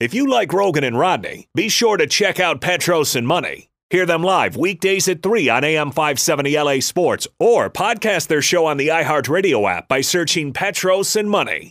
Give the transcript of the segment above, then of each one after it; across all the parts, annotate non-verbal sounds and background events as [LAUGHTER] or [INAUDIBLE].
If you like Roggin and Rodney, be sure to check out Petros and Money. Hear them live weekdays at 3 on AM 570 LA Sports or podcast their show on the iHeartRadio app by searching Petros and Money.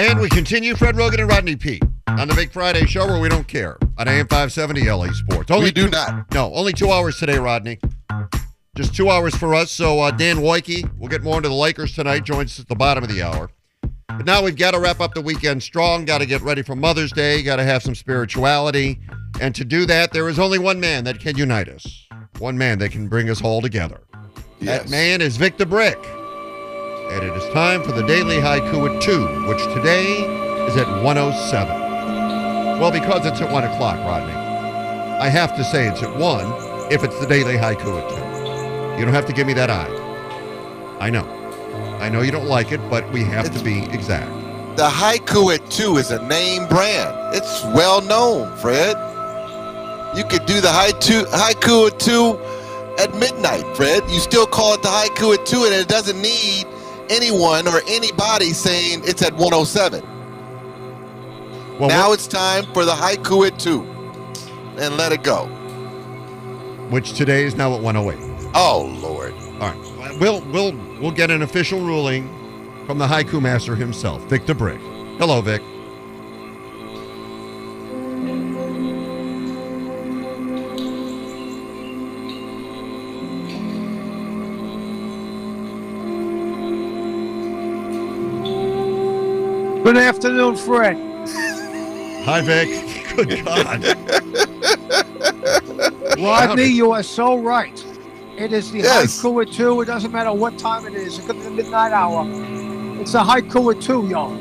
And we continue Fred Roggin and Rodney Peete on the Big Friday show where we don't care on AM 570 LA Sports. Only We do two- not. No, only two hours today, Rodney. Just two hours for us. So uh, Dan Woike, we'll get more into the Lakers tonight, joins us at the bottom of the hour. But now we've got to wrap up the weekend strong. Got to get ready for Mother's Day. Got to have some spirituality. And to do that, there is only one man that can unite us. One man that can bring us all together. That man is Vic the Brick. And it is time for the Daily Haiku at 2, which today is at 107. Well, because it's at 1 o'clock, Rodney, I have to say it's at 1 if it's the Daily Haiku at 2. You don't have to give me that eye. I know. I know you don't like it, but we have to be exact. The haiku at two is a name brand. It's well known, Fred. You could do the haiku, haiku at two at midnight, Fred. You still call it the haiku at two, and it doesn't need anyone or anybody saying it's at 107. Well, now it's time for the haiku at two, and let it go. which today is now at 108. Oh Lord. All right. We'll we'll we'll get an official ruling from the haiku master himself, Vic the Brick. Hello, Vic. Good afternoon, Fred. Hi, Vic. Good God. Rodney, you are so right. It is the Yes. haiku at two. It doesn't matter what time it is. It could be the midnight hour. It's a haiku at two, y'all.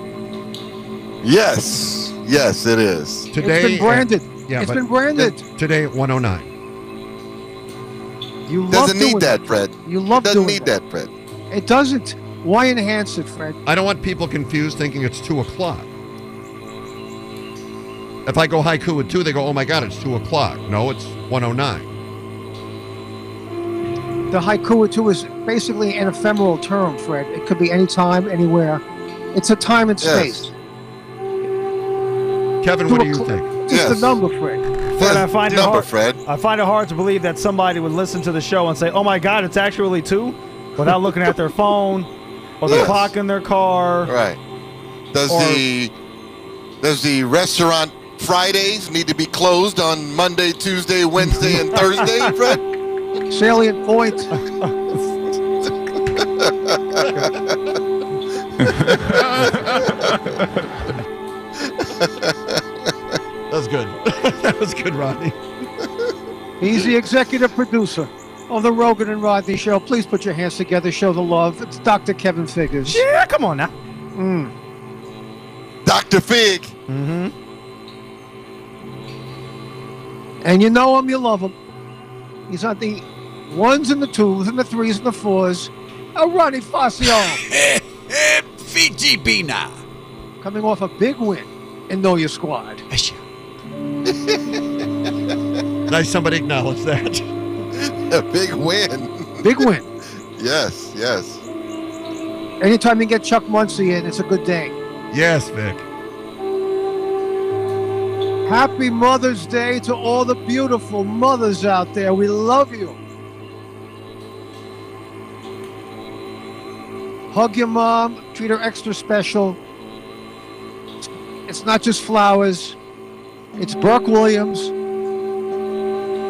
Yes. Yes, it is. Today, it's been uh, branded. yeah, it's but been branded. today at 109. You love Doesn't doing need that, Fred. You love Doesn't doing need that, Fred. It doesn't. Why enhance it, Fred? I don't want people confused thinking it's 2 o'clock. If I go haiku at 2, they go, oh my God, it's 2 o'clock. No, it's 109. The haiku at two is basically an ephemeral term, Fred. It could be any time, anywhere. It's a time and Yes. space. Kevin, Two what do you think? It's Yes. a number, Fred. Fred, I find it Number, hard. Fred. I find it hard to believe that somebody would listen to the show and say, "Oh my God, it's actually two, without looking at their phone or the Yes. clock in their car. Right. Does Or- the does the restaurant Fridays need to be closed on Monday, Tuesday, Wednesday, and Thursday, [LAUGHS] Fred? Salient point. [LAUGHS] That was good. [LAUGHS] that was good, Rodney. He's the executive producer of the Roggin and Rodney Show. Please put your hands together, show the love. It's Dr. Kevin Figures. Yeah, come on now. Mm. Dr. Fig. Mm-hmm. And you know him, you love him. He's on the ones and the twos and the threes and the fours. A Ronnie Fascio [LAUGHS] Fiji Bina. coming off a big win in Know Your Squad. [LAUGHS] Nice somebody acknowledge that. [LAUGHS] A big win. Big win. [LAUGHS] Yes, yes. Anytime you get Chuck Muncie in, it's a good day. Yes, Vic. Happy Mother's Day to all the beautiful mothers out there. We love you. Hug your mom, treat her extra special. It's not just flowers, it's Burke Williams.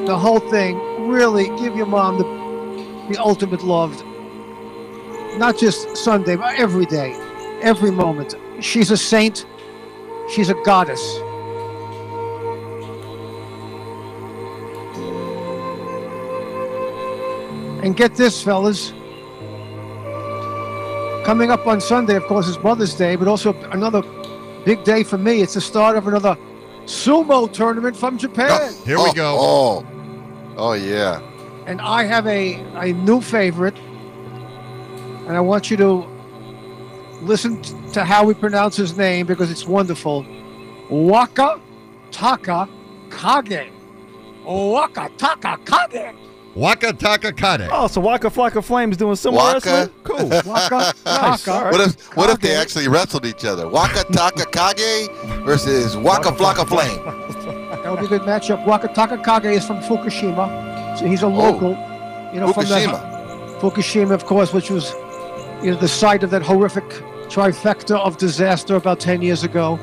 The whole thing. Really give your mom the, the ultimate love. Not just Sunday, but every day, every moment. She's a saint, she's a goddess. And get this, fellas. Coming up on Sunday, of course, is Mother's Day, but also another big day for me. It's the start of another sumo tournament from Japan. Oh, here we Oh, go. Oh, oh. Oh yeah. And I have a, a new favorite. And I want you to listen t- to how we pronounce his name because it's wonderful. Waka Taka Kage. Waka Taka Kage. Waka Taka Kade. Oh, so Waka Flocka Flames doing some Waka. wrestling? Cool. [LAUGHS] Waka Nice. Taka. All right. What if what if they actually wrestled each other? Waka Taka Kage versus Waka Flocka Flame. [LAUGHS] That would be a good matchup. Waka Taka Kage is from Fukushima. So he's a oh. local. You know, from the Fukushima. Fukushima, of course, which was you know the site of that horrific trifecta of disaster about 10 years ago.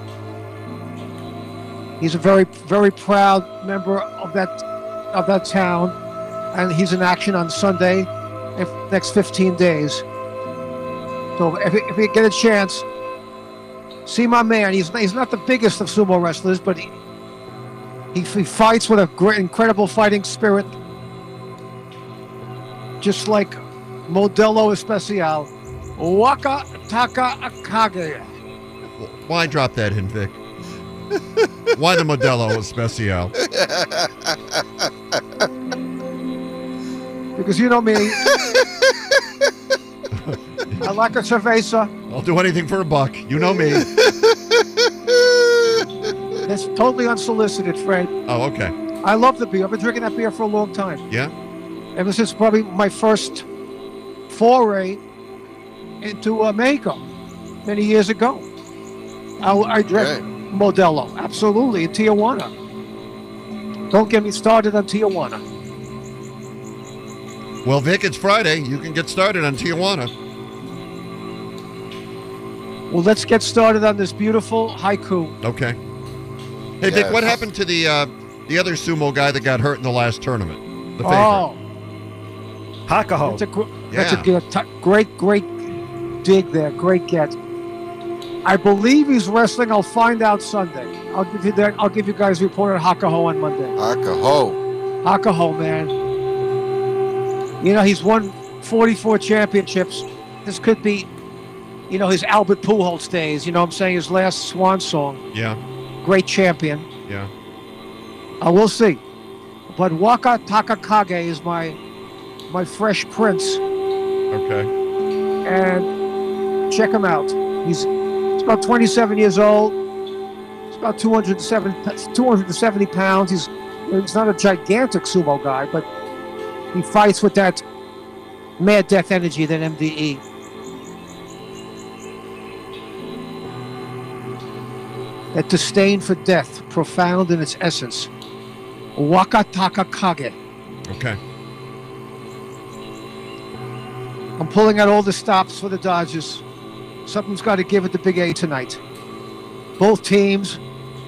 He's a very, very proud member of that of that town, and he's in action on Sunday, if next 15 days. So if, if you get a chance, see my man. He's he's not the biggest of sumo wrestlers, but he he, he fights with a great, incredible fighting spirit, just like Modelo Especial. Waka Taka Akage. Why drop that in, Vic? Why the Modelo Especial? Because you know me. [LAUGHS] I like a cerveza. I'll do anything for a buck. You know me. It's totally unsolicited, Fred. Oh, okay. I love the beer. I've been drinking that beer for a long time. Yeah. Ever since probably my first foray into uh, Mexico many years ago. I, I drank Okay. Modelo, absolutely, in Tijuana. Don't get me started on Tijuana. Well, Vic, it's Friday. You can get started on Tijuana. Well, let's get started on this beautiful haiku. Okay. Hey, Vic, what happened to the uh, the other sumo guy that got hurt in the last tournament? The favorite. Oh, Hakuho. That's a, gr- that's a good, t- great, great dig there. Great get. I believe he's wrestling. I'll find out Sunday. I'll give you that. I'll give you guys a report on Hakuho on Monday. Akaho. Hakuho, man. You know he's won 44 championships. This could be, you know, his Albert Pujols days. You know what I'm saying? His last swan song. Yeah. Great champion. Yeah. Uh, I will see. But Waka Takakage is my my fresh prince. Okay. and check him out. He's, he's about 27 years old. He's about 207, 270 pounds. He's he's not a gigantic sumo guy, but he fights with that mad death energy that MDE. That disdain for death, profound in its essence. Wakataka Kage. Okay. I'm pulling out all the stops for the Dodgers. Something's got to give at the Big A tonight. Both teams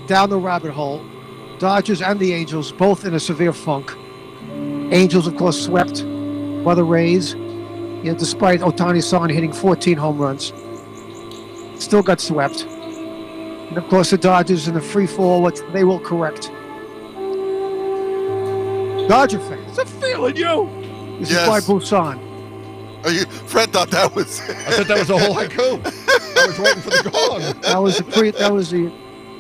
down the rabbit hole. Dodgers and the Angels both in a severe funk. Angels, of course, swept by the Rays. You know, despite Otani San hitting 14 home runs, still got swept. And of course, the Dodgers in the free fall, which they will correct. Dodger fans, I'm feeling you. This Yes. is by Busan. Oh, you, Fred thought that was. I thought that was a whole haiku. [LAUGHS] I was waiting for the gong. That was the pre. That was the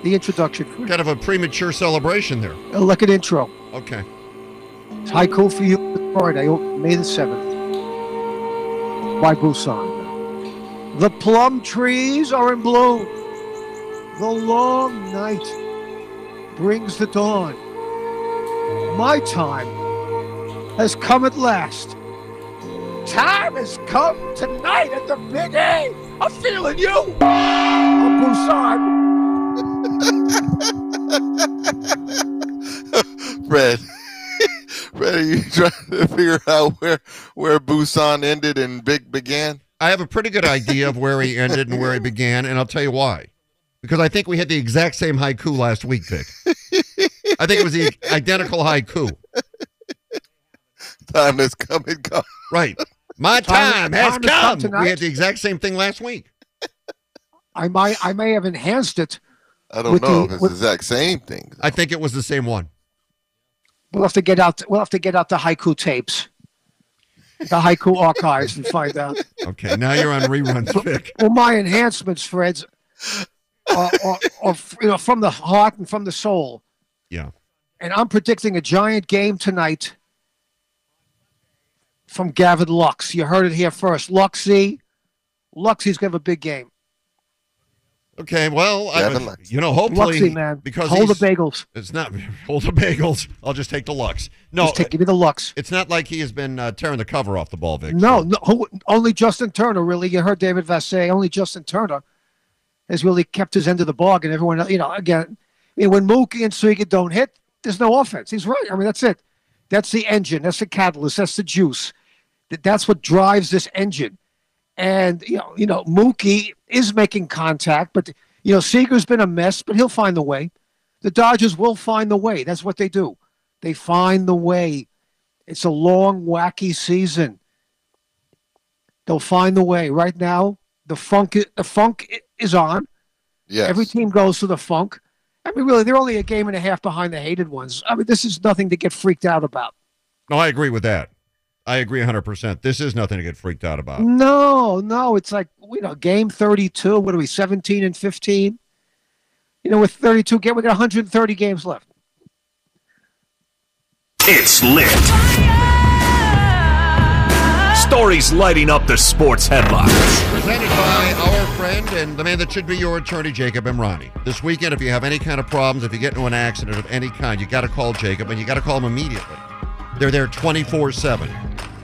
the introduction. Kind of a premature celebration there. Uh, Like an intro. Okay. It's haiku for you Friday, May the seventh, by Busan. The plum trees are in bloom. The long night brings the dawn. My time has come at last. Time has come tonight at the Big A. I'm feeling you. I'm Busan. [LAUGHS] Fred. [LAUGHS] Fred, are you trying to figure out where where Busan ended and Big began? I have a pretty good idea of where he ended and where he began, and I'll tell you why. Because I think we had the exact same haiku last week, Vic. I think it was the identical haiku. [LAUGHS] Time has come and gone. Right. My Time- time, has time come come. we had the exact same thing last week. I might. I may have enhanced it. I don't know the- if it's with- the exact same thing. I think it was the same one. We'll have to get out. We'll have to get out the haiku tapes, the haiku archives, and find out. [LAUGHS] Okay, now you're on reruns, Vic. Well, my enhancements, Fred's. Or, or, or you know, from the heart and from the soul. Yeah. And I'm predicting a giant game tonight from Gavin Lux. You heard it here first. Luxy, Luxy's gonna have a big game. Okay, well, I, Gavin Lux. you know, hopefully, Luxy, man. because hold the bagels. It's not [LAUGHS] hold the bagels. I'll just take the Lux. No, Just take, give me the Lux. it's not like he has been uh, tearing the cover off the ball, Vic. No, no, only Justin Turner really. You heard David Vassegh. Only Justin Turner has really kept his end of the bargain. Everyone, you know, again, I mean, when Mookie and Seager don't hit, there's no offense. He's right. I mean, that's it. That's the engine. That's the catalyst. That's the juice. That- That's what drives this engine. And you know, you know, Mookie is making contact, but you know, Seager's been a mess, but he'll find the way. The Dodgers will find the way. That's what they do. They find the way. It's a long, wacky season. They'll find the way. Right now, the funk the funk is on. Yes. Every team goes to the funk. I mean, really, they're only a game and a half behind the hated ones. I mean, this is nothing to get freaked out about. No, I agree with that. I agree 100%. This is nothing to get freaked out about. No, no, it's like you know, game thirty-two. What are we, seventeen and fifteen? You know, with thirty-two game, we got one hundred and thirty games left. It's lit. Stories lighting up the sports headlines. Presented by our friend and the man that should be your attorney, Jacob Emrani. This weekend, if you have any kind of problems, if you get into an accident of any kind, you got to call Jacob and you got to call him immediately. They're there 24 7.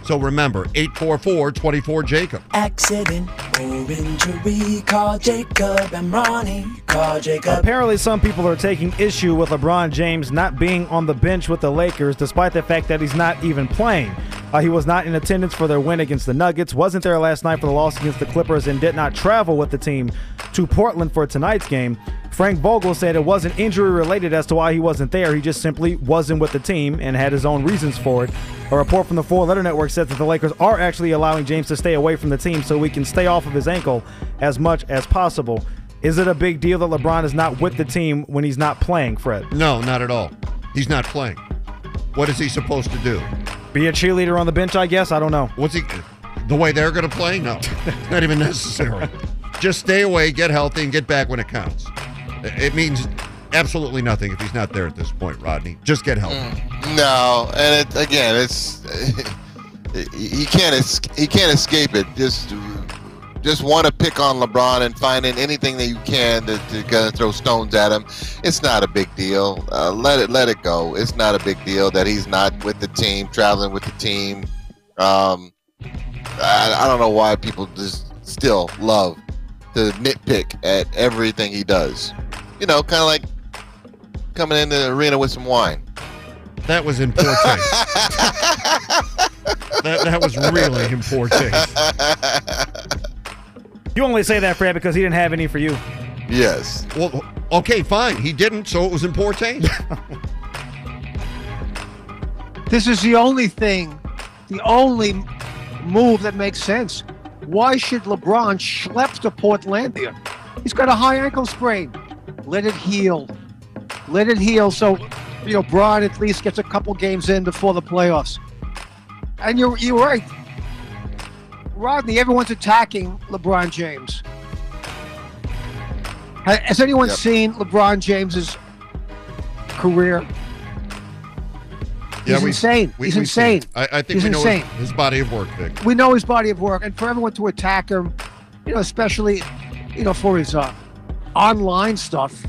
So remember, 844 24 Jacob. Accident or injury, call Jacob Emrani. Call Jacob. Apparently, some people are taking issue with LeBron James not being on the bench with the Lakers, despite the fact that he's not even playing. Uh, he was not in attendance for their win against the Nuggets, wasn't there last night for the loss against the Clippers, and did not travel with the team to Portland for tonight's game. Frank Vogel said it wasn't injury related as to why he wasn't there. He just simply wasn't with the team and had his own reasons for it. A report from the Four Letter Network says that the Lakers are actually allowing James to stay away from the team so we can stay off of his ankle as much as possible. Is it a big deal that LeBron is not with the team when he's not playing, Fred? No, not at all. He's not playing. What is he supposed to do? Be a cheerleader on the bench, I guess. I don't know. What's he? The way they're going to play? No, it's [LAUGHS] not even necessary. Just stay away, get healthy, and get back when it counts. It means absolutely nothing if he's not there at this point, Rodney. Just get healthy. No, and it, again, it's [LAUGHS] he can't es- he can't escape it. Just just want to pick on LeBron and finding anything that you can to, to kind of throw stones at him. It's not a big deal. Uh, let it let it go. It's not a big deal that he's not with the team, traveling with the team. Um, I, I don't know why people just still love to nitpick at everything he does. You know, kind of like coming in the arena with some wine. That was in poor taste. that, that was really in poor taste. You only say that, Fred, because he didn't have any for you. Yes. Well, okay, fine. He didn't, so it was in poor taste. [LAUGHS] This is the only thing, the only move that makes sense. Why should LeBron schlep to Portlandia? He's got a high ankle sprain. Let it heal. Let it heal so you know Bron at least gets a couple games in before the playoffs. And you're you're right. Rodney, everyone's attacking LeBron James. Has anyone Yep. seen LeBron James's career? He's insane. we- He's we've insane. I, I think He's we know insane. his, his body of work, Vic. we know his body of work, and for everyone to attack him, you know, especially, you know, for his uh, online stuff.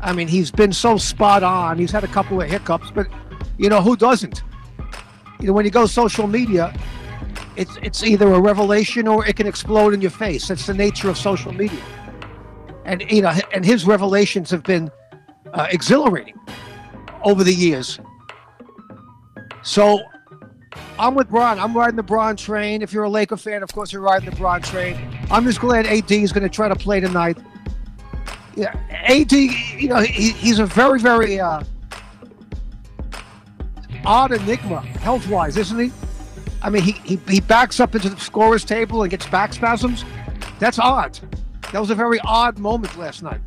I mean, he's been so spot on. He's had a couple of hiccups, but you know, who doesn't? You know, when you go social media, it's it's either a revelation or it can explode in your face. That's the nature of social media. And you know, and his revelations have been uh, exhilarating over the years. So I'm with Bron. I'm riding the Bron train. If you're a Laker fan, of course, you're riding the Bron train. I'm just glad AD is going to try to play tonight. Yeah, AD, you know, he, he's a very, very uh, odd enigma health wise, isn't he? I mean, he, he, he backs up into the scorer's table and gets back spasms. That's odd. That was a very odd moment last night.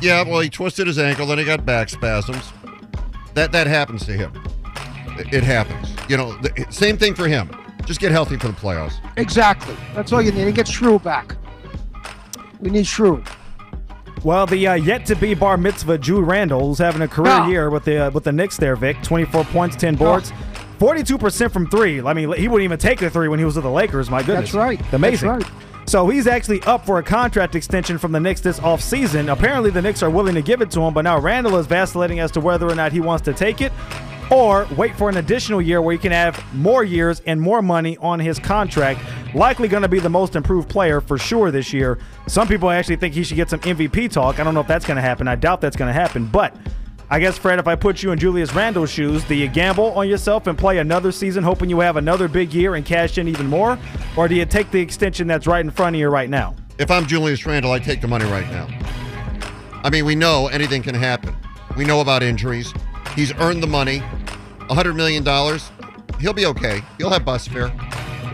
Yeah, well, he twisted his ankle, then he got back spasms. That that happens to him. It, it happens. You know, the, same thing for him. Just get healthy for the playoffs. Exactly. That's all you need. And get Shrew back. We need Shrew. Well, the uh, yet to be bar mitzvah Jude Randle who's having a career Ah. year with the uh, with the Knicks there, Vic. 24 points, 10 boards. 42% from three. I mean, he wouldn't even take the three when he was with the Lakers. My goodness. That's right. Amazing. That's right. So he's actually up for a contract extension from the Knicks this offseason. Apparently, the Knicks are willing to give it to him, but now Randle is vacillating as to whether or not he wants to take it or wait for an additional year where he can have more years and more money on his contract. Likely going to be the most improved player for sure this year. Some people actually think he should get some MVP talk. I don't know if that's going to happen. I doubt that's going to happen, but. I guess, Fred, if I put you in Julius Randle's shoes, do you gamble on yourself and play another season hoping you have another big year and cash in even more? Or do you take the extension that's right in front of you right now? If I'm Julius Randle, I take the money right now. I mean, we know anything can happen. We know about injuries. He's earned the money. $100 million. He'll be okay. He'll have bus fare.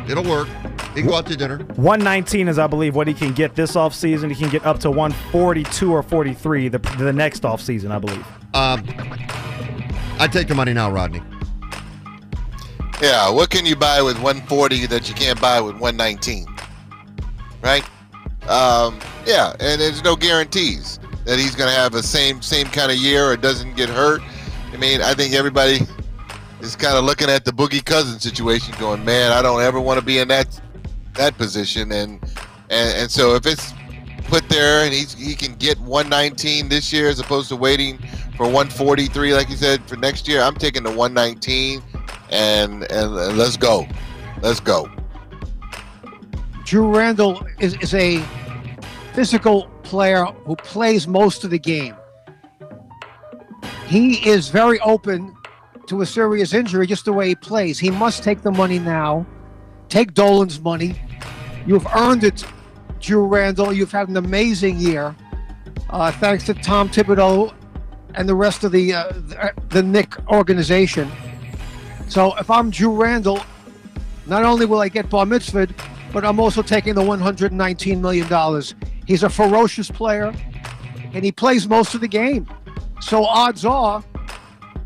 It'll work. He can go out to dinner. 119 is, I believe, what he can get this offseason. He can get up to 142 or 43 the, the next offseason, I believe. Um, I take the money now, Rodney. Yeah, what can you buy with 140 that you can't buy with 119? Right? Um, yeah, and there's no guarantees that he's going to have the same same kind of year or doesn't get hurt. I mean, I think everybody is kind of looking at the Boogie Cousins situation, going, "Man, I don't ever want to be in that that position." And and and so if it's put there and he's he can get 119 this year as opposed to waiting for 143, like you said, for next year, I'm taking the 119 and and, and let's go, let's go. Drew Randle is, is a physical player who plays most of the game. He is very open to a serious injury just the way he plays. He must take the money now. Take Dolan's money. You've earned it, Drew Randle. You've had an amazing year. Uh, thanks to Tom Thibodeau and the rest of the uh, the, the Knick organization. So if I'm Drew Randle, not only will I get bar mitzvahed, but I'm also taking the 119 million dollars. He's a ferocious player, and he plays most of the game. So odds are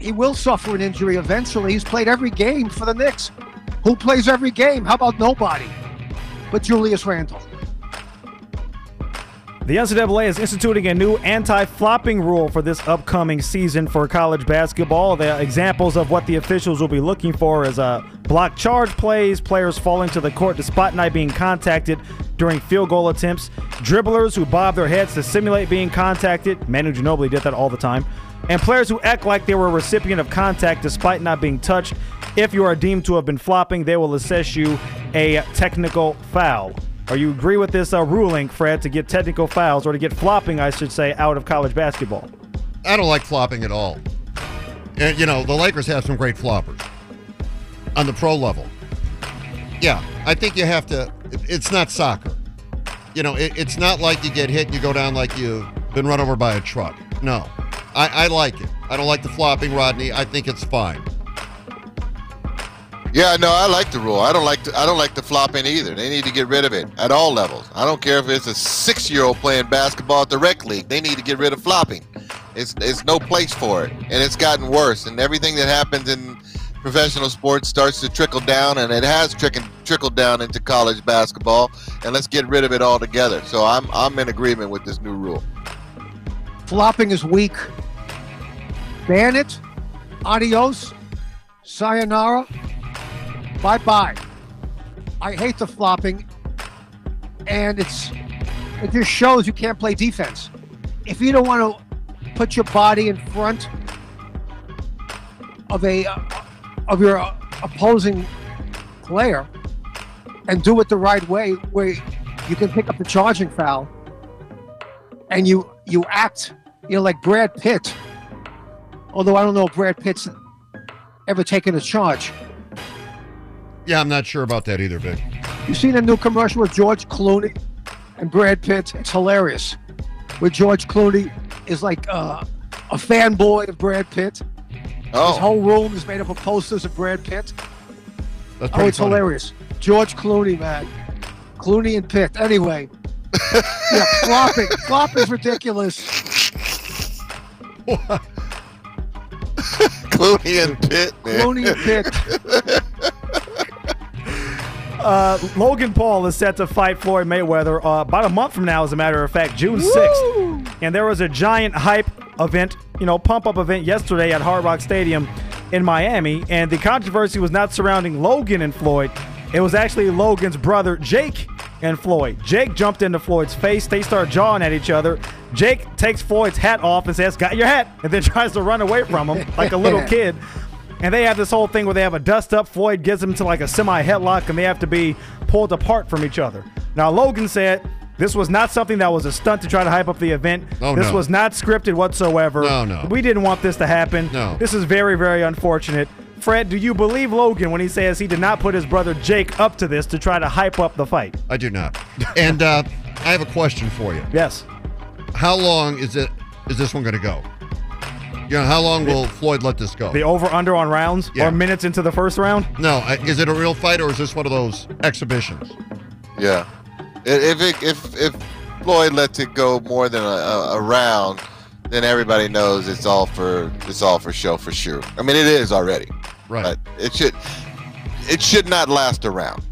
he will suffer an injury eventually. He's played every game for the Knicks. Who plays every game? How about nobody? But Julius Randle. The NCAA is instituting a new anti-flopping rule for this upcoming season for college basketball. The examples of what the officials will be looking for is uh, block charge plays, players falling to the court despite not being contacted during field goal attempts, dribblers who bob their heads to simulate being contacted. Manu Ginobili did that all the time. And players who act like they were a recipient of contact despite not being touched. If you are deemed to have been flopping, they will assess you a technical foul. Or you agree with this uh, ruling, Fred, to get technical fouls or to get flopping, I should say, out of college basketball? I don't like flopping at all. And, you know, the Lakers have some great floppers on the pro level. Yeah, I think you have to. It's not soccer. You know, it, it's not like you get hit and you go down like you've been run over by a truck. No, I, I like it. I don't like the flopping, Rodney. I think it's fine. Yeah, no, I like the rule. I don't like the, I don't like the flopping either. They need to get rid of it at all levels. I don't care if it's a six-year-old playing basketball at the rec league. They need to get rid of flopping. It's it's no place for it, and it's gotten worse. And everything that happens in professional sports starts to trickle down, and it has trickled trickled down into college basketball. And let's get rid of it altogether. So I'm I'm in agreement with this new rule. Flopping is weak. Ban it. Adios. Sayonara. Bye bye. I hate the flopping, and it's it just shows you can't play defense. If you don't want to put your body in front of a uh, of your uh, opposing player and do it the right way, where you can pick up the charging foul, and you you act you know like Brad Pitt. Although I don't know if Brad Pitt's ever taken a charge. Yeah, I'm not sure about that either, Vic. You seen a new commercial with George Clooney and Brad Pitt? It's hilarious. Where George Clooney is like uh, a fanboy of Brad Pitt. Oh. His whole room is made up of posters of Brad Pitt. That's Oh, it's funny. hilarious. George Clooney, man. Clooney and Pitt. Anyway. [LAUGHS] yeah, flopping. is ridiculous. Clooney and Pitt, man. Clooney and Pitt. [LAUGHS] Uh, Logan Paul is set to fight Floyd Mayweather uh, about a month from now, as a matter of fact, June 6th. And there was a giant hype event, you know, pump up event yesterday at Hard Rock Stadium in Miami. And the controversy was not surrounding Logan and Floyd, it was actually Logan's brother, Jake, and Floyd. Jake jumped into Floyd's face. They start jawing at each other. Jake takes Floyd's hat off and says, Got your hat, and then [LAUGHS] tries to run away from him like a little [LAUGHS] kid. And they have this whole thing where they have a dust up. Floyd gives them to like a semi headlock, and they have to be pulled apart from each other. Now, Logan said this was not something that was a stunt to try to hype up the event. Oh, this no. was not scripted whatsoever. No, no. We didn't want this to happen. No. This is very, very unfortunate. Fred, do you believe Logan when he says he did not put his brother Jake up to this to try to hype up the fight? I do not. And uh, I have a question for you. Yes. How long is it? Is this one going to go? You know, how long will Floyd let this go? The over under on rounds Yeah. or minutes into the first round? No, uh, is it a real fight or is this one of those exhibitions? Yeah. If it, if if Floyd lets it go more than a, a, a round, then everybody knows it's all for it's all for show for sure. I mean, it is already, Right. but it should it should not last a round.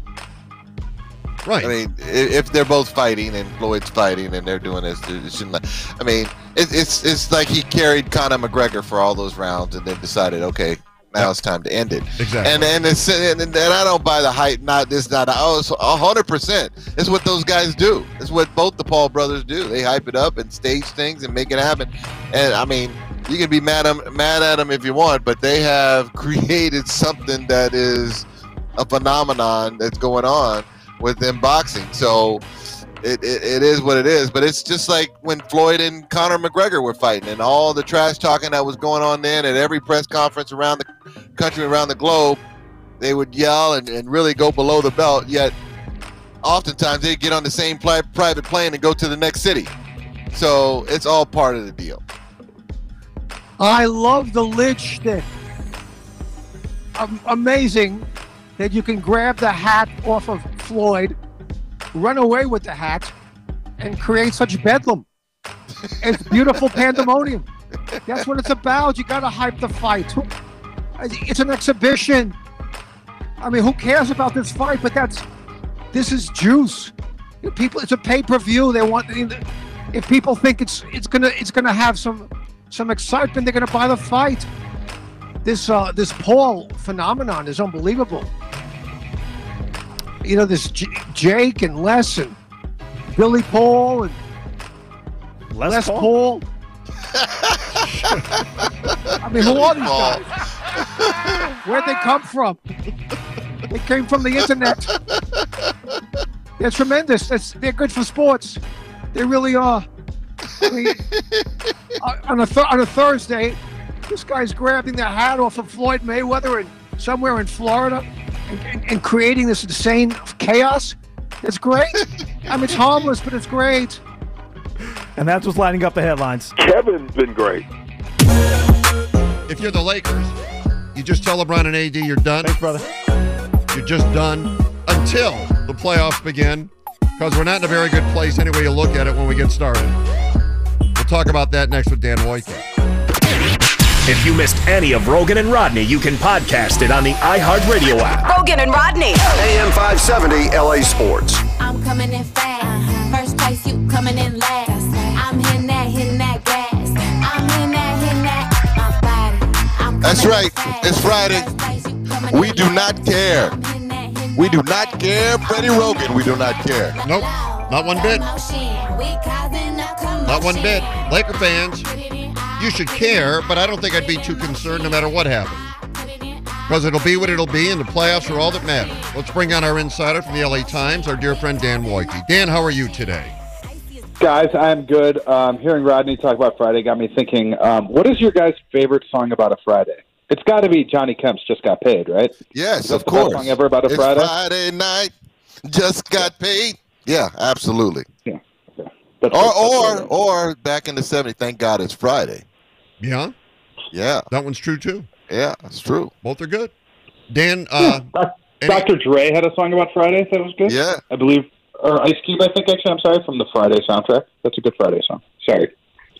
right. I mean, if they're both fighting and Floyd's fighting and they're doing this, it shouldn't. I mean, it, it's it's like he carried Conor McGregor for all those rounds and then decided, okay, now Yep. it's time to end it. Exactly. And and it's and, and I don't buy the hype. Not this, not that. oh, it's a hundred percent. It's what those guys do. It's what both the Paul brothers do. They hype it up and stage things and make it happen. And I mean, you can be mad 'em- mad at them if you want, but they have [LAUGHS] created something that is a phenomenon that's going on within boxing. So it, it, it is what it is. But it's just like when Floyd and Conor McGregor were fighting and all the trash talking that was going on then at every press conference around the country, around the globe, they would yell and, and really go below the belt. Yet oftentimes they'd get on the same private plane and go to the next city. So it's all part of the deal. I love the lid shtick. Am- amazing that you can grab the hat off of Floyd, run away with the hat, and create such bedlam. It's beautiful pandemonium. That's what it's about. You got to hype the fight. It's an exhibition. I mean, who cares about this fight? But that's this is juice. People, it's a pay-per-view. They want. If people think it's it's gonna it's gonna have some some excitement, they're gonna buy the fight. This uh this Paul phenomenon is unbelievable. You know, this J- Jake and Les and Billy Paul and Les, Les Paul? Paul. [LAUGHS] I mean, who are these guys? Where'd they come from? They came from the internet. They're tremendous. That's, they're good for sports. They really are. I mean, [LAUGHS] on a th- on a Thursday, this guy's grabbing the hat off of Floyd Mayweather and somewhere in Florida and, and, and creating this insane chaos. It's great. I mean, it's harmless, but it's great. And that's what's lighting up the headlines. Kevin's been great. if you're the Lakers, you just tell LeBron and AD you're done. Thanks, brother. You're just done until the playoffs begin because we're not in a very good place any way you look at it when we get started. We'll talk about that next with Dan Woike. If you missed any of Roggin and Rodney, you can podcast it on the iHeartRadio app. Roggin and Rodney. AM 570 LA Sports. I'm coming in fast. First place, you coming in last. I'm hitting that, hitting that gas. I'm hitting that, hitting that. My body. I'm That's right. fast. It's Friday. First place, you coming We do not care. I'm hitting that, hitting We do not care. Freddie Roggin, we do not care. Nope, not one bit. We causing a commotion. Not one bit. Laker fans, you should care, but I don't think I'd be too concerned no matter what happens. Because it'll be what it'll be, and the playoffs are all that matter. Let's bring on our insider from the LA Times, our dear friend Dan Woike. Dan, how are you today? Guys, I'm good. Um, hearing Rodney talk about Friday got me thinking. Um, what is your guys' favorite song about a Friday? It's got to be Johnny Kemp's "Just Got Paid," right? Yes, of the best course. song ever about a it's Friday? Friday night. Just got paid. Yeah, absolutely. Yeah. That's Or that's or or back in the '70s. Thank God it's Friday. Yeah, Yeah, that one's true too. yeah, that's true. Both are good. Dan, uh, Doc- any- Dr. Dre had a song about Fridays that was good. Yeah. I believe, or Ice Cube. I think actually. I'm sorry from the Friday soundtrack. That's a good Friday song. Sorry.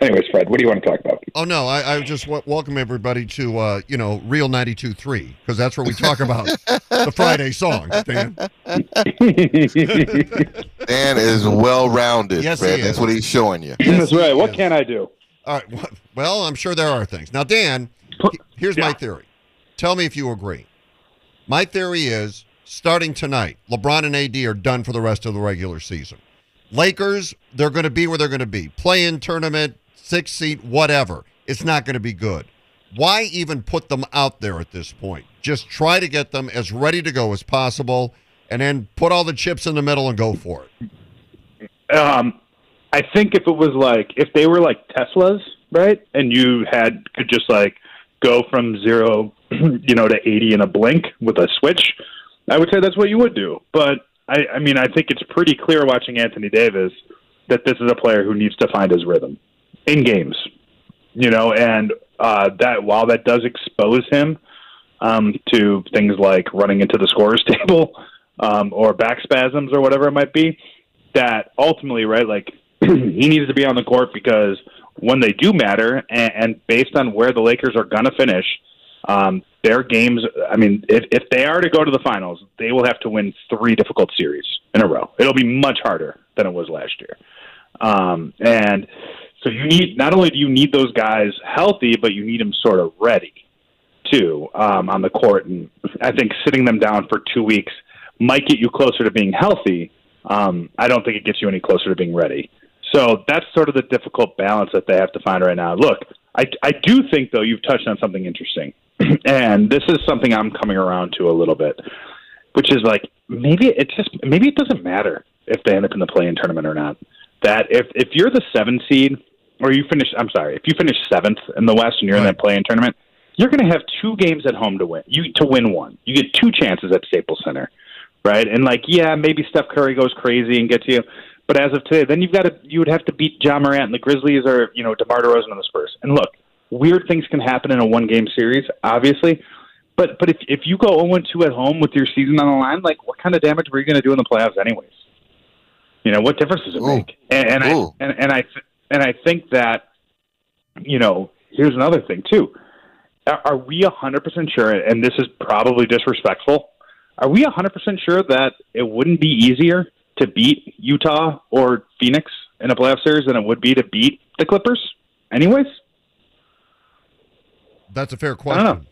Anyways, Fred, what do you want to talk about? oh no, I, I just w- welcome everybody to uh, you know Real 92.3 because that's where we talk about [LAUGHS] the Friday songs. Dan, Dan is well rounded, Yes, Fred. he That's what he's showing you. That's right. What is. can I do? All right. Well, I'm sure there are things. Now, Dan, he- here's my theory. Tell me if you agree. My theory is starting tonight, LeBron and AD are done for the rest of the regular season. Lakers, they're going to be where they're going to be. Play in tournament, six seat, whatever. It's not going to be good. Why even put them out there at this point? Just try to get them as ready to go as possible and then put all the chips in the middle and go for it. Um, I think if it was like if they were like Teslas, right, and you had could just like go from zero, [CLEARS THROAT] you know, to eighty in a blink with a switch, I would say that's what you would do. But I, I mean, I think it's pretty clear watching Anthony Davis that this is a player who needs to find his rhythm in games, you know, and uh, that while that does expose him um, to things like running into the scorer's [LAUGHS] table um, or back spasms or whatever it might be, that ultimately, right, like [LAUGHS] he needs to be on the court because when they do matter, and, and based on where the Lakers are going to finish, um, their games. I mean, if if they are to go to the finals, they will have to win three difficult series in a row. It'll be much harder than it was last year. Um, and so you need not only do you need those guys healthy, but you need them sort of ready too um, on the court. And I think sitting them down for two weeks might get you closer to being healthy. Um, I don't think it gets you any closer to being ready. So that's sort of the difficult balance that they have to find right now. Look, I, I do think though you've touched on something interesting, [CLEARS THROAT] and this is something I'm coming around to a little bit, which is like maybe it just maybe it doesn't matter if they end up in the play-in tournament or not. That if if you're the seven seed or you finish, I'm sorry, if you finish seventh in the West and you're in that play-in tournament, you're going to have two games at home to win. You to win one. You get two chances at Staples Center, right? And like, yeah, maybe Steph Curry goes crazy and gets you, but as of today, then you've got to you would have to beat Ja Morant and the Grizzlies or you know DeMar DeRozan and the Spurs. And look, weird things can happen in a one-game series, obviously. But but if if you go 0 2 at home with your season on the line, like what kind of damage were you going to do in the playoffs anyways? You know what difference does it make? And, and I and, and I th- and I think that you know here's another thing too. Are, are we a hundred percent sure? And this is probably disrespectful. Are we a hundred percent sure that it wouldn't be easier to beat Utah or Phoenix in a playoff series than it would be to beat the Clippers? Anyways, That's a fair I question. don't know.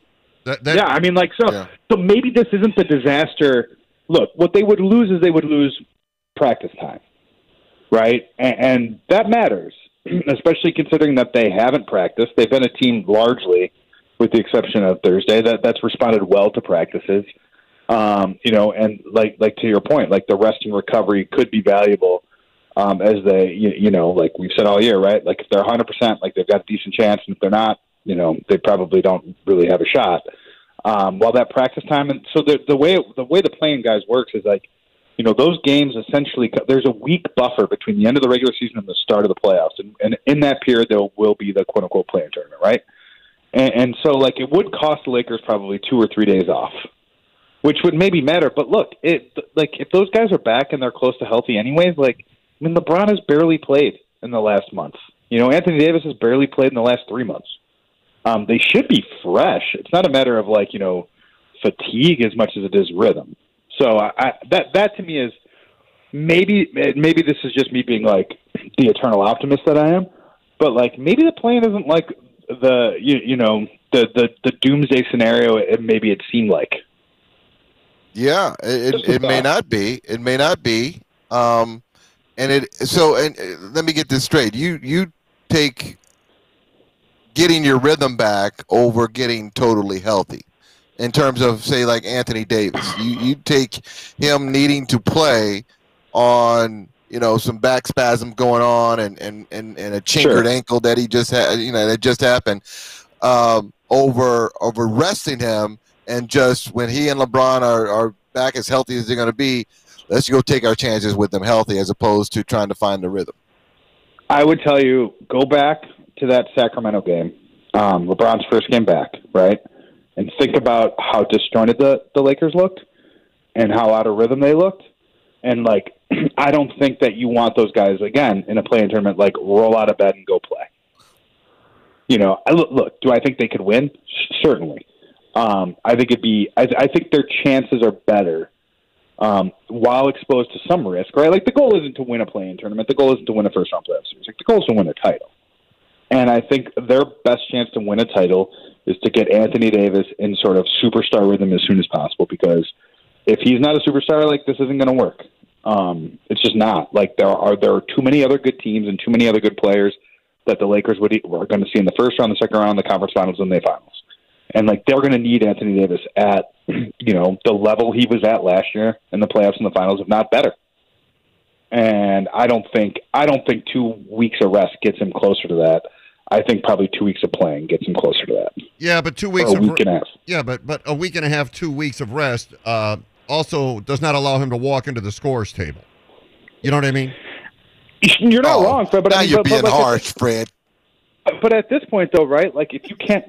That, that, yeah, I mean, like so. So maybe this isn't the disaster. Look, what they would lose is they would lose practice time, right? And, and that matters, [CLEARS THROAT] especially considering that they haven't practiced. They've been a team largely, with the exception of Thursday, that that's responded well to practices. Um, you know, and like like to your point, like the rest and recovery could be valuable um, as they, you, you know, like we've said all year, right? Like if they're 100, percent like they've got a decent chance, and if they're not, you know, they probably don't really have a shot. Um, while that practice time, and so the the way the way the playing guys works is like, you know, those games essentially there's a week buffer between the end of the regular season and the start of the playoffs, and, and in that period there will be the quote unquote play-in tournament, right? And, and so like it would cost the Lakers probably two or three days off, which would maybe matter. But look, it like if those guys are back and they're close to healthy anyways, like I mean, LeBron has barely played in the last month. You know, Anthony Davis has barely played in the last three months. Um, they should be fresh. It's not a matter of like you know fatigue as much as it is rhythm. So I, I, that that to me is maybe maybe this is just me being like the eternal optimist that I am, but like maybe the plan isn't like the you, you know the, the the doomsday scenario it maybe it seemed like. Yeah, it, it, it may not be. It may not be. Um, and it so and uh, let me get this straight. You you take getting your rhythm back over getting totally healthy. In terms of say like Anthony Davis, you you take him needing to play on you know some back spasm going on and and and, and a chinkered Sure. ankle that he just had you know that just happened um, over over resting him and just when he and LeBron are, are back as healthy as they're going to be, let's go take our chances with them healthy as opposed to trying to find the rhythm. I would tell you go back to that Sacramento game, um, LeBron's first game back, right, and think about how disjointed the the Lakers looked and how out of rhythm they looked, and like [CLEARS THROAT] I don't think that you want those guys again in a play-in tournament like roll out of bed and go play. You know, I look, look. Do I think they could win? Certainly. Um, I think it'd be. I, I think their chances are better um, while exposed to some risk, right? Like the goal isn't to win a play-in tournament. The goal isn't to win a first-round playoff series. Like the goal is to win a title. And I think their best chance to win a title is to get Anthony Davis in sort of superstar rhythm as soon as possible. Because if he's not a superstar, like this isn't going to work. Um, it's just not. Like there are there are too many other good teams and too many other good players that the Lakers would are going to see in the first round, the second round, the conference finals, and the finals. And like they're going to need Anthony Davis at [CLEARS THROAT] you know the level he was at last year in the playoffs and the finals, if not better. And I don't think I don't think two weeks of rest gets him closer to that. I think probably two weeks of playing gets him closer to that. Yeah, but two weeks Or a of week and a half. Yeah, but but a week and a half, two weeks of rest uh, also does not allow him to walk into the scores table. You know what I mean? You're not wrong, Fred. But now I mean, you're but, being but like, harsh, Fred. But at this point, though, right? Like, if you can't,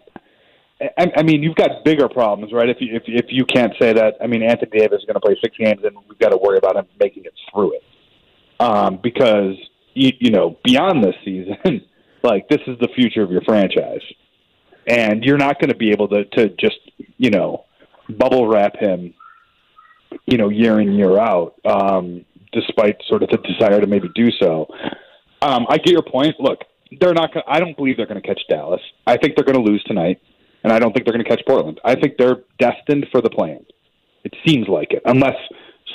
I, I mean, you've got bigger problems, right? If you if if you can't say that, I mean, Anthony Davis is going to play six games, and we've got to worry about him making it through it, um, because you, you know, beyond this season, [LAUGHS] like this is the future of your franchise, and you're not going to be able to to just you know bubble wrap him, you know, year in year out, um, despite sort of the desire to maybe do so. Um, I get your point. Look, they're not. Gonna, I don't believe they're going to catch Dallas. I think they're going to lose tonight, and I don't think they're going to catch Portland. I think they're destined for the play-in. It seems like it, unless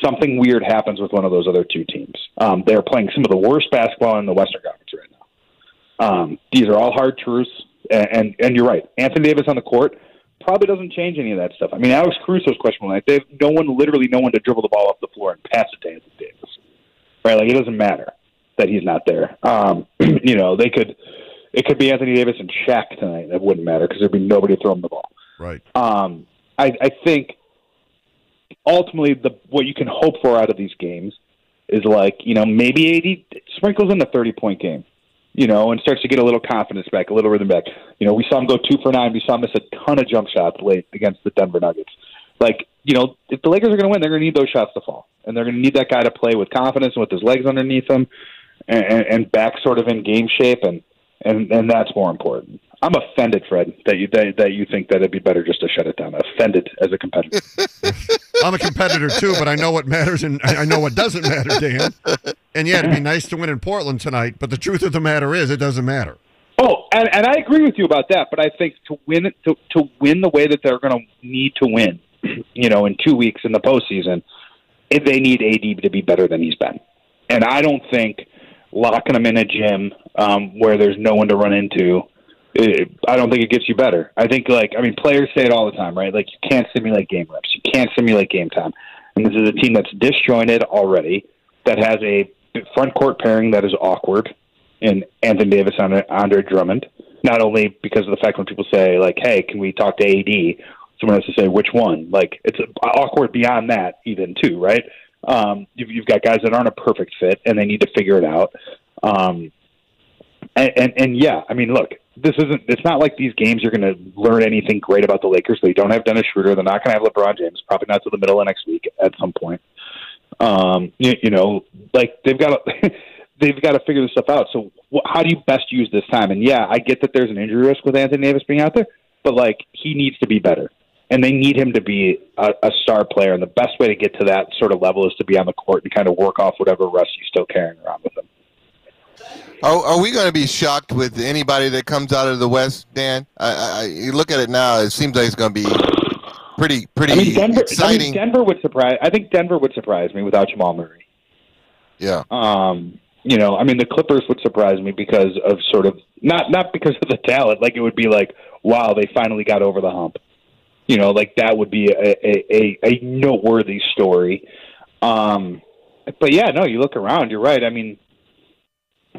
something weird happens with one of those other two teams. Um, they're playing some of the worst basketball in the Western Conference right now. Um, these are all hard truths, and, and and you're right. Anthony Davis on the court probably doesn't change any of that stuff. I mean, Alex Caruso's questionable. Like they have no one, literally no one, to dribble the ball off the floor and pass it to Anthony Davis. Right? Like it doesn't matter that he's not there. Um, [CLEARS THROAT] you know, they could. It could be Anthony Davis and Shaq tonight. That wouldn't matter because there'd be nobody to throw him the ball. Right. Um, I, I think ultimately the what you can hope for out of these games is like you know maybe eighty sprinkles in a thirty point game, you know, and starts to get a little confidence back, a little rhythm back. You know, we saw him go two for nine. We saw him miss a ton of jump shots late against the Denver Nuggets. Like you know, if the Lakers are going to win, they're going to need those shots to fall, and they're going to need that guy to play with confidence and with his legs underneath him, and, and, and back sort of in game shape, and and and that's more important. I'm offended, Fred, that you that, that you think that it'd be better just to shut it down. Offended as a competitor. [LAUGHS] I'm a competitor too, but I know what matters and I know what doesn't matter, Dan. And yeah, it'd be nice to win in Portland tonight, but the truth of the matter is, it doesn't matter. Oh, and, and I agree with you about that. But I think to win it to to win the way that they're going to need to win, [CLEARS THROAT] you know, in two weeks in the postseason, if they need AD to be better than he's been, and I don't think locking them in a gym um, where there's no one to run into. It, I don't think it gets you better. I think, like, I mean, players say it all the time, right? Like, you can't simulate game reps. You can't simulate game time. And this is a team that's disjointed already, that has a front court pairing that is awkward in Anthony Davis and Andre Drummond. Not only because of the fact when people say, like, hey, can we talk to AD? Someone has to say, which one? Like, it's awkward beyond that, even, too, right? Um, you've, you've got guys that aren't a perfect fit, and they need to figure it out. Um, and, and, and yeah, I mean, look, this isn't. It's not like these games you're going to learn anything great about the Lakers. They don't have Dennis Schroeder. They're not going to have LeBron James. Probably not to the middle of next week at some point. Um, you, you know, like they've got to, [LAUGHS] they've got to figure this stuff out. So, wh- how do you best use this time? And yeah, I get that there's an injury risk with Anthony Davis being out there, but like he needs to be better, and they need him to be a, a star player. And the best way to get to that sort of level is to be on the court and kind of work off whatever rust you're still carrying around with him. Are, are we going to be shocked with anybody that comes out of the West, Dan? I, I, I- you look at it now; it seems like it's going to be pretty, pretty I mean, Denver. I exciting. mean, Denver would surprise. I think Denver would surprise me without Jamal Murray. yeah, Um, you know, I mean, the Clippers would surprise me because of sort of not not because of the talent. Like it would be like, wow, they finally got over the hump. You know, like that would be a a, a, a noteworthy story. Um, but yeah, no, you look around. You're right. I mean,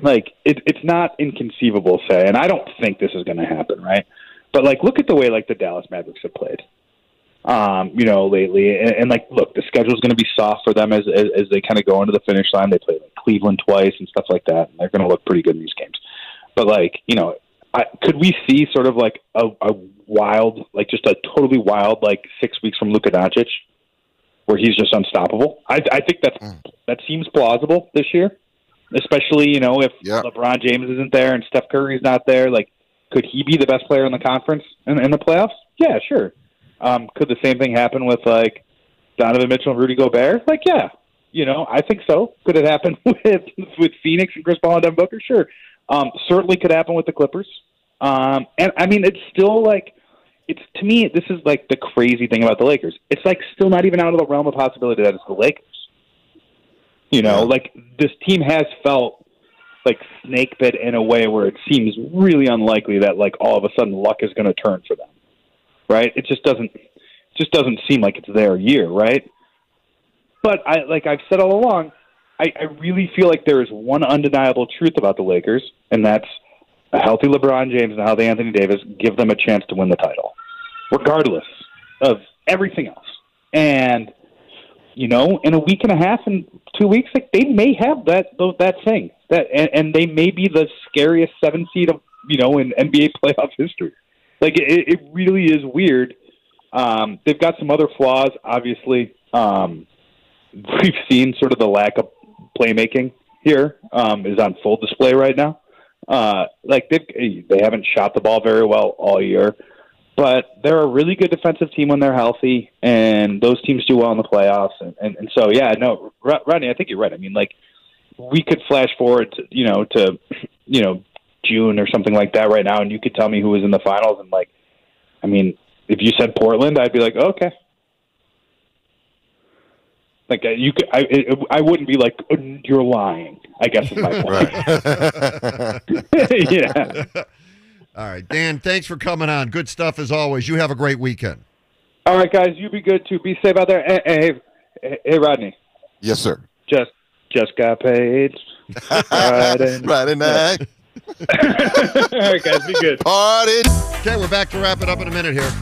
like it, it's not inconceivable, say, and I don't think this is going to happen, right? But like, look at the way like the Dallas Mavericks have played um, you know, lately. And, and like, look, the schedule's going to be soft for them as as, as they kind of go into the finish line. They play like Cleveland twice and stuff like that, and they're going to look pretty good in these games. But like, you know, I, could we see sort of like a, a wild, like just a totally wild, like six weeks from Luka Doncic, where he's just unstoppable? I, I think that's that seems plausible this year, especially you know if LeBron James isn't there and Steph Curry's not there. Like, could he be the best player in the conference in, in the playoffs? Yeah, sure. Um, could the same thing happen with like, Donovan Mitchell and Rudy Gobert? Like, yeah, you know, I think so. Could it happen [LAUGHS] with with Phoenix and Chris Paul and Devin Booker? Sure. Um, certainly could happen with the Clippers. Um, and I mean, it's still like it's to me. This is like the crazy thing about the Lakers. It's like still not even out of the realm of possibility that it's the Lakers. You know, like this team has felt like snake bit in a way where it seems really unlikely that like all of a sudden luck is going to turn for them. Right? It just doesn't just doesn't seem like it's their year, right? But I like I've said all along, I, I really feel like there is one undeniable truth about the Lakers, and that's a healthy LeBron James and a healthy Anthony Davis give them a chance to win the title, regardless of everything else. And you know, in a week and a half and two weeks, like they may have that that thing that, and, and they may be the scariest seven seed of you know in NBA [LAUGHS] playoff history. Like it, it really is weird. Um, they've got some other flaws, obviously. Um, [LAUGHS] we've seen sort of the lack of playmaking here um, is on full display right now. Uh, like they they haven't shot the ball very well all year, but they're a really good defensive team when they're healthy, and those teams do well in the playoffs. And, and, and so, yeah, no, Rodney, I think you're right. I mean, like we could flash forward, to, you know, to you know June or something like that right now, and you could tell me who was in the finals, and like, I mean, if you said Portland, I'd be like, okay, like uh, you could, I, it, I wouldn't be like "Oh, you're lying. I guess is my [LAUGHS] point. [LAUGHS] yeah. [LAUGHS] All right, Dan. Thanks for coming on. Good stuff as always. You have a great weekend. All right, guys. You be good too. Be safe out there. Hey, hey, hey, hey Rodney. Yes, sir. Just just got paid. Friday, Friday night. All right, guys. Be good. Party. Okay, we're back to wrap it up in a minute here.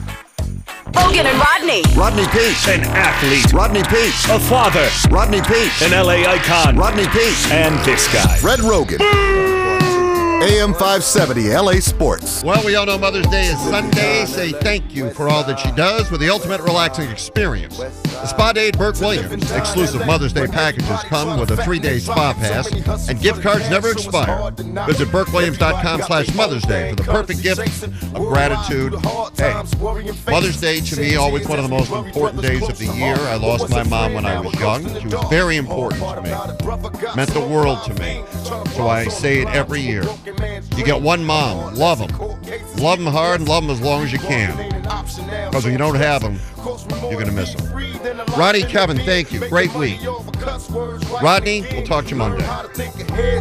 Roggin and Rodney. Rodney Peete. An athlete, Rodney Peete. a father, Rodney Peete. an LA icon, Rodney Peete. and this guy. Red Roggin. AM 570 LA Sports. Well, we all know Mother's Day is Sunday. Say thank you for all that she does with the ultimate relaxing experience. Spa Day at Burke Williams. Exclusive Mother's Day packages come with a three-day spa pass, and gift cards never expire. Visit BurkeWilliams.com slash Mother's Day for the perfect gift of gratitude. Hey, Mother's Day to me always one of the most important days of the year. I lost my mom when I was young. She was very important to me. Meant the world to me. So I say it every year. You get one mom. Love them. Love them hard and love them as long as you can. Because when you don't have them, you're going to miss them. Rodney, Kevin, thank you. Great week. Rodney, we'll talk to you Monday.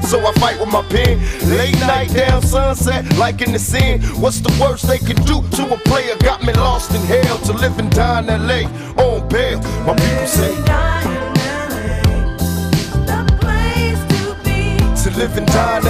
So I fight with my pen. Late night down sunset, like in the sin. What's the worst they could do to a player? Got me lost in hell to live and die in LA on bail. My people say. To live and die in